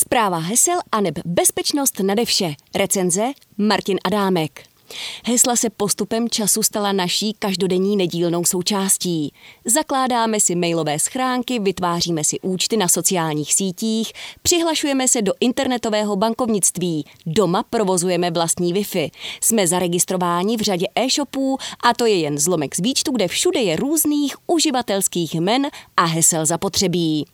Zpráva hesel a neb bezpečnost nade vše. Recenze Martin Adámek. Hesla se postupem času stala naší každodenní nedílnou součástí. Zakládáme si mailové schránky, vytváříme si účty na sociálních sítích, přihlašujeme se do internetového bankovnictví, doma provozujeme vlastní Wi-Fi. Jsme zaregistrováni v řadě e-shopů a to je jen zlomek z výčtu, kde všude je různých uživatelských men a hesel zapotřebí.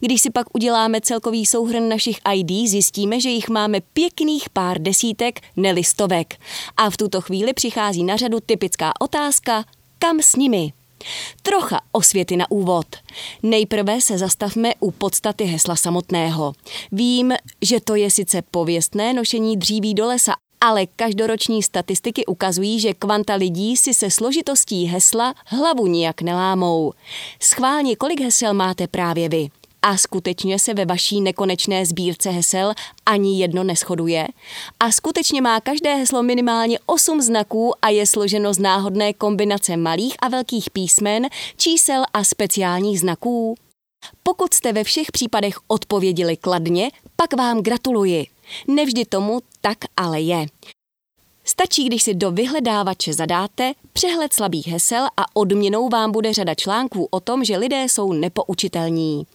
Když si pak uděláme celkový souhrn našich ID, zjistíme, že jich máme pěkných pár desítek, nelistovek. A v tuto chvíli přichází na řadu typická otázka, kam s nimi? Trocha osvěty na úvod. Nejprve se zastavme u podstaty hesla samotného. Vím, že to je sice pověstné nošení dříví do lesa, ale každoroční statistiky ukazují, že kvanta lidí si se složitostí hesla hlavu nijak nelámou. Schválně, kolik hesel máte právě vy? A skutečně se ve vaší nekonečné sbírce hesel ani jedno neschoduje? A skutečně má každé heslo minimálně 8 znaků a je složeno z náhodné kombinace malých a velkých písmen, čísel a speciálních znaků? Pokud jste ve všech případech odpověděli kladně, pak vám gratuluji. Nevždy tomu tak ale je. Stačí, když si do vyhledávače zadáte přehled slabých hesel a odměnou vám bude řada článků o tom, že lidé jsou nepoučitelní.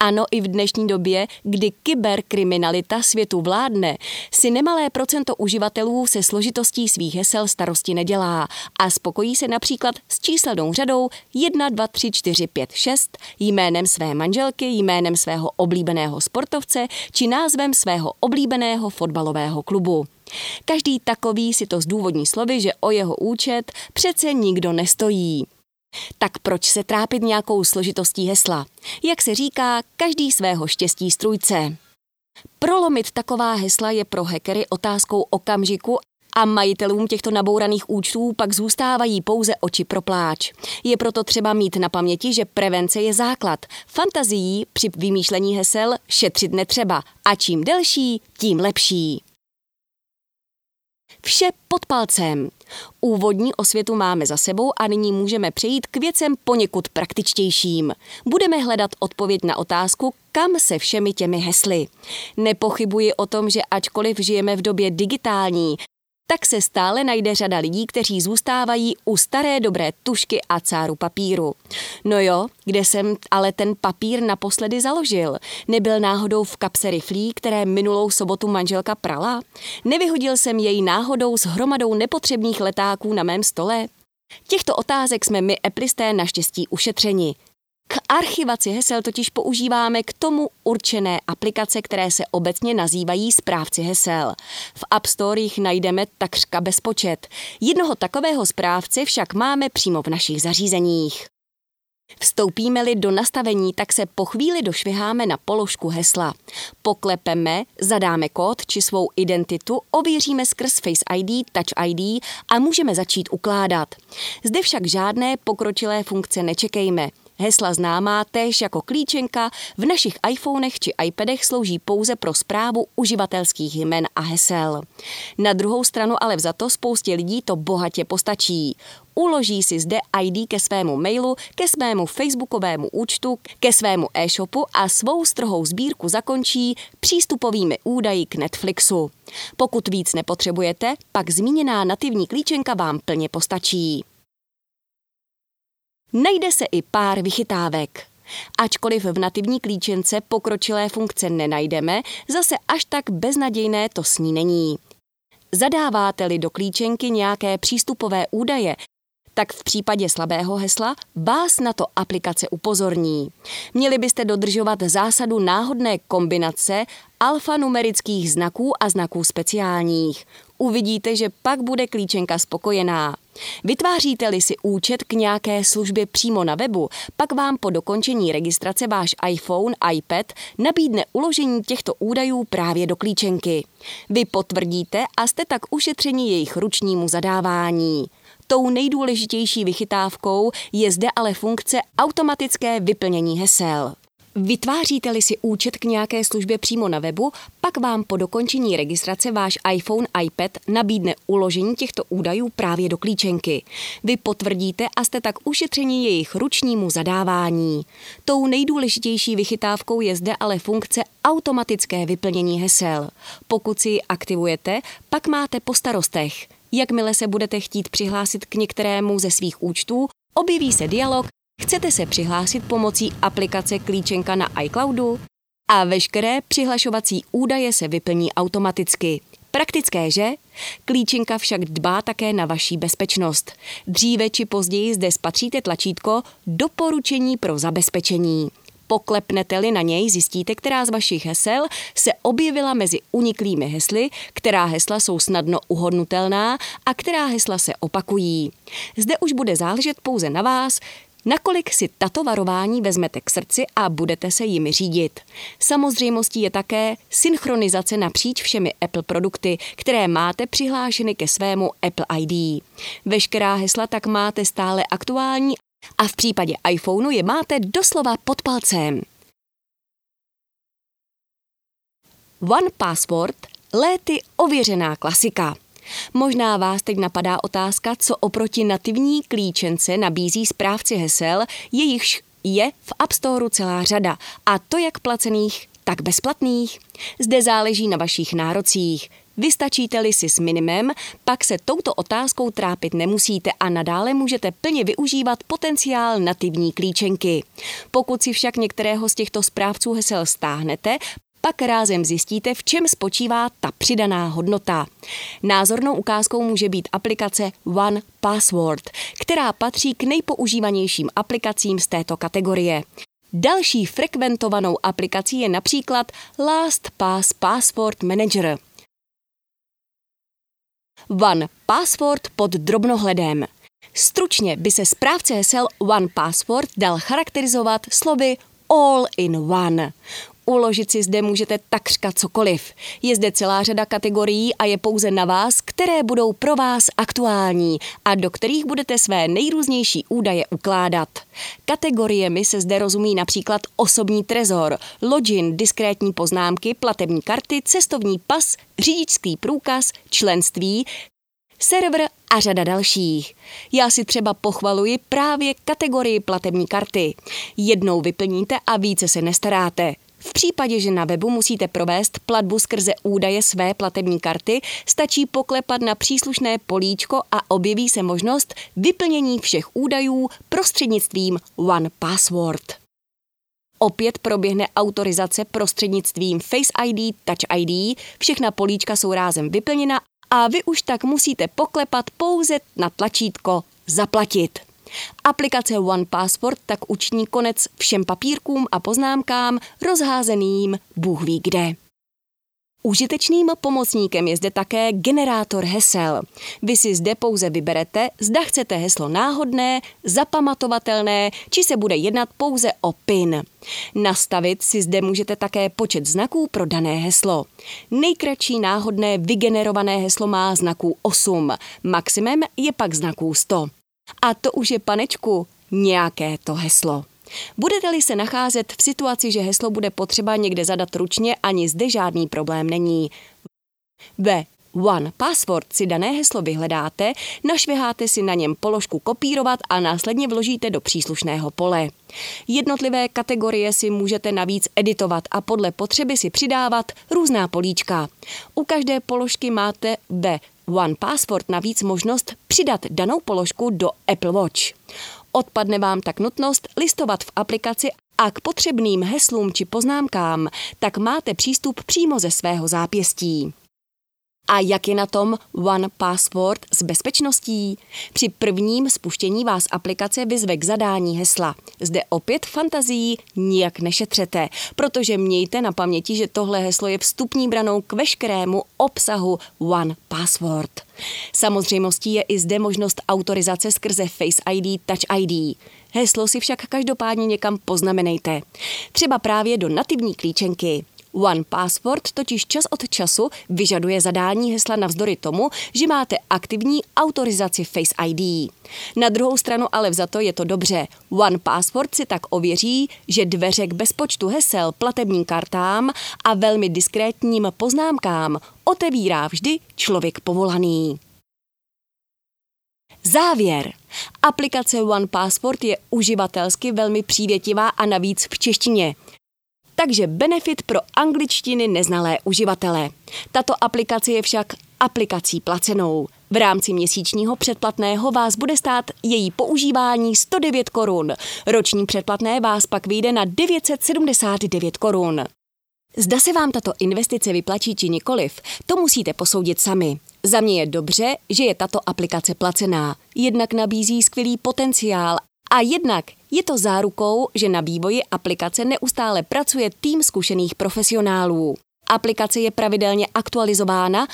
Ano, i v dnešní době, kdy kyberkriminalita světu vládne, si nemalé procento uživatelů se složitostí svých hesel starosti nedělá a spokojí se například s číselnou řadou 1, 2, 3, 4, 5, 6, jménem své manželky, jménem svého oblíbeného sportovce či názvem svého oblíbeného fotbalového klubu. Každý takový si to zdůvodní slovy, že o jeho účet přece nikdo nestojí. Tak proč se trápit nějakou složitostí hesla? Jak se říká, každý svého štěstí strujce. Prolomit taková hesla je pro hackery otázkou okamžiku a majitelům těchto nabouraných účtů pak zůstávají pouze oči pro pláč. Je proto třeba mít na paměti, že prevence je základ. Fantazií při vymýšlení hesel šetřit netřeba a čím delší, tím lepší. Vše pod palcem. Úvodní osvětu máme za sebou a nyní můžeme přejít k věcem poněkud praktičtějším. Budeme hledat odpověď na otázku, kam se všemi těmi hesly. Nepochybuji o tom, že ačkoliv žijeme v době digitální, tak se stále najde řada lidí, kteří zůstávají u staré dobré tušky a cáru papíru. No jo, kde jsem ale ten papír naposledy založil? Nebyl náhodou v kapse riflí, které minulou sobotu manželka prala? Nevyhodil jsem jej náhodou s hromadou nepotřebných letáků na mém stole? Těchto otázek jsme my eplisté naštěstí ušetřeni. K archivaci hesel totiž používáme k tomu určené aplikace, které se obecně nazývají správci hesel. V App Store jich najdeme takřka bezpočet. Jednoho takového správce však máme přímo v našich zařízeních. Vstoupíme-li do nastavení, tak se po chvíli došviháme na položku hesla. Poklepeme, zadáme kód či svou identitu, ověříme skrz Face ID, Touch ID a můžeme začít ukládat. Zde však žádné pokročilé funkce nečekejme. Hesla známá též jako klíčenka v našich iPhonech či iPadech slouží pouze pro zprávu uživatelských jmen a hesel. Na druhou stranu ale vzato spoustě lidí to bohatě postačí. Uloží si zde ID ke svému mailu, ke svému facebookovému účtu, ke svému e-shopu a svou strohou sbírku zakončí přístupovými údaji k Netflixu. Pokud víc nepotřebujete, pak zmíněná nativní klíčenka vám plně postačí. Najde se i pár vychytávek. Ačkoliv v nativní klíčence pokročilé funkce nenajdeme, zase až tak beznadějné to s ní není. Zadáváte-li do klíčenky nějaké přístupové údaje, tak v případě slabého hesla vás na to aplikace upozorní. Měli byste dodržovat zásadu náhodné kombinace alfanumerických znaků a znaků speciálních. Uvidíte, že pak bude klíčenka spokojená. Vytváříte-li si účet k nějaké službě přímo na webu, pak vám po dokončení registrace váš iPhone, iPad nabídne uložení těchto údajů právě do klíčenky. Vy potvrdíte a jste tak ušetřeni jejich ručnímu zadávání. Tou nejdůležitější vychytávkou je zde ale funkce automatické vyplnění hesel. Vytváříte-li si účet k nějaké službě přímo na webu, pak vám po dokončení registrace váš iPhone, iPad nabídne uložení těchto údajů právě do klíčenky. Vy potvrdíte a jste tak ušetření jejich ručnímu zadávání. Tou nejdůležitější vychytávkou je zde ale funkce automatické vyplnění hesel. Pokud si ji aktivujete, pak máte po starostech. Jakmile se budete chtít přihlásit k některému ze svých účtů, objeví se dialog Chcete se přihlásit pomocí aplikace Klíčenka na iCloudu? A veškeré přihlašovací údaje se vyplní automaticky. Praktické, že? Klíčenka však dbá také na vaší bezpečnost. Dříve či později zde spatříte tlačítko Doporučení pro zabezpečení. Poklepnete-li na něj, zjistíte, která z vašich hesel se objevila mezi uniklými hesly, která hesla jsou snadno uhodnutelná a která hesla se opakují. Zde už bude záležet pouze na vás, Nakolik si tato varování vezmete k srdci a budete se jimi řídit. Samozřejmostí je také synchronizace napříč všemi Apple produkty, které máte přihlášeny ke svému Apple ID. Veškerá hesla tak máte stále aktuální a v případě iPhoneu je máte doslova pod palcem. One Password léty ověřená klasika. Možná vás teď napadá otázka, co oproti nativní klíčence nabízí správci hesel, jejichž je v App Storeu celá řada, a to jak placených, tak bezplatných. Zde záleží na vašich nárocích. Vystačíte-li si s minimem, pak se touto otázkou trápit nemusíte a nadále můžete plně využívat potenciál nativní klíčenky. Pokud si však některého z těchto správců hesel stáhnete, pak rázem zjistíte, v čem spočívá ta přidaná hodnota. Názornou ukázkou může být aplikace One Password, která patří k nejpoužívanějším aplikacím z této kategorie. Další frekventovanou aplikací je například LastPass Password Manager. One Password pod drobnohledem. Stručně by se správce hesel One Password dal charakterizovat slovy all in one. Uložit si zde můžete takřka cokoliv. Je zde celá řada kategorií a je pouze na vás, které budou pro vás aktuální a do kterých budete své nejrůznější údaje ukládat. Kategoriemi se zde rozumí například osobní trezor, login, diskrétní poznámky, platební karty, cestovní pas, řidičský průkaz, členství, server a řada dalších. Já si třeba pochvaluji právě kategorii platební karty. Jednou vyplníte a více se nestaráte. V případě, že na webu musíte provést platbu skrze údaje své platební karty, stačí poklepat na příslušné políčko a objeví se možnost vyplnění všech údajů prostřednictvím One Password. Opět proběhne autorizace prostřednictvím Face ID, Touch ID, všechna políčka jsou rázem vyplněna a vy už tak musíte poklepat pouze na tlačítko Zaplatit. Aplikace One Passport tak uční konec všem papírkům a poznámkám rozházeným Bůh ví kde. Užitečným pomocníkem je zde také generátor hesel. Vy si zde pouze vyberete, zda chcete heslo náhodné, zapamatovatelné, či se bude jednat pouze o PIN. Nastavit si zde můžete také počet znaků pro dané heslo. Nejkratší náhodné vygenerované heslo má znaků 8, maximum je pak znaků 100. A to už je, panečku, nějaké to heslo. Budete-li se nacházet v situaci, že heslo bude potřeba někde zadat ručně, ani zde žádný problém není. Ve One Password si dané heslo vyhledáte, našviháte si na něm položku kopírovat a následně vložíte do příslušného pole. Jednotlivé kategorie si můžete navíc editovat a podle potřeby si přidávat různá políčka. U každé položky máte ve One Password navíc možnost přidat danou položku do Apple Watch. Odpadne vám tak nutnost listovat v aplikaci a k potřebným heslům či poznámkám, tak máte přístup přímo ze svého zápěstí. A jak je na tom One Password s bezpečností? Při prvním spuštění vás aplikace vyzve k zadání hesla. Zde opět fantazii nijak nešetřete, protože mějte na paměti, že tohle heslo je vstupní branou k veškerému obsahu One Password. Samozřejmostí je i zde možnost autorizace skrze Face ID, Touch ID. Heslo si však každopádně někam poznamenejte. Třeba právě do nativní klíčenky. One Password totiž čas od času vyžaduje zadání hesla navzdory tomu, že máte aktivní autorizaci Face ID. Na druhou stranu ale vzato je to dobře. One Password si tak ověří, že dveře k bezpočtu hesel, platebním kartám a velmi diskrétním poznámkám otevírá vždy člověk povolaný. Závěr. Aplikace One Passport je uživatelsky velmi přívětivá a navíc v češtině. Takže benefit pro angličtiny neznalé uživatele. Tato aplikace je však aplikací placenou. V rámci měsíčního předplatného vás bude stát její používání 109 korun. Roční předplatné vás pak vyjde na 979 korun. Zda se vám tato investice vyplatí či nikoliv, to musíte posoudit sami. Za mě je dobře, že je tato aplikace placená. Jednak nabízí skvělý potenciál a jednak je to zárukou, že na vývoji aplikace neustále pracuje tým zkušených profesionálů. Aplikace je pravidelně aktualizována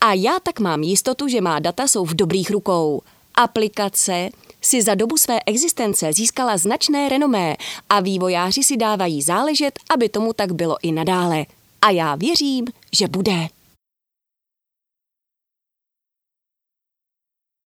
a já tak mám jistotu, že má data jsou v dobrých rukou. Aplikace si za dobu své existence získala značné renomé a vývojáři si dávají záležet, aby tomu tak bylo i nadále. A já věřím, že bude.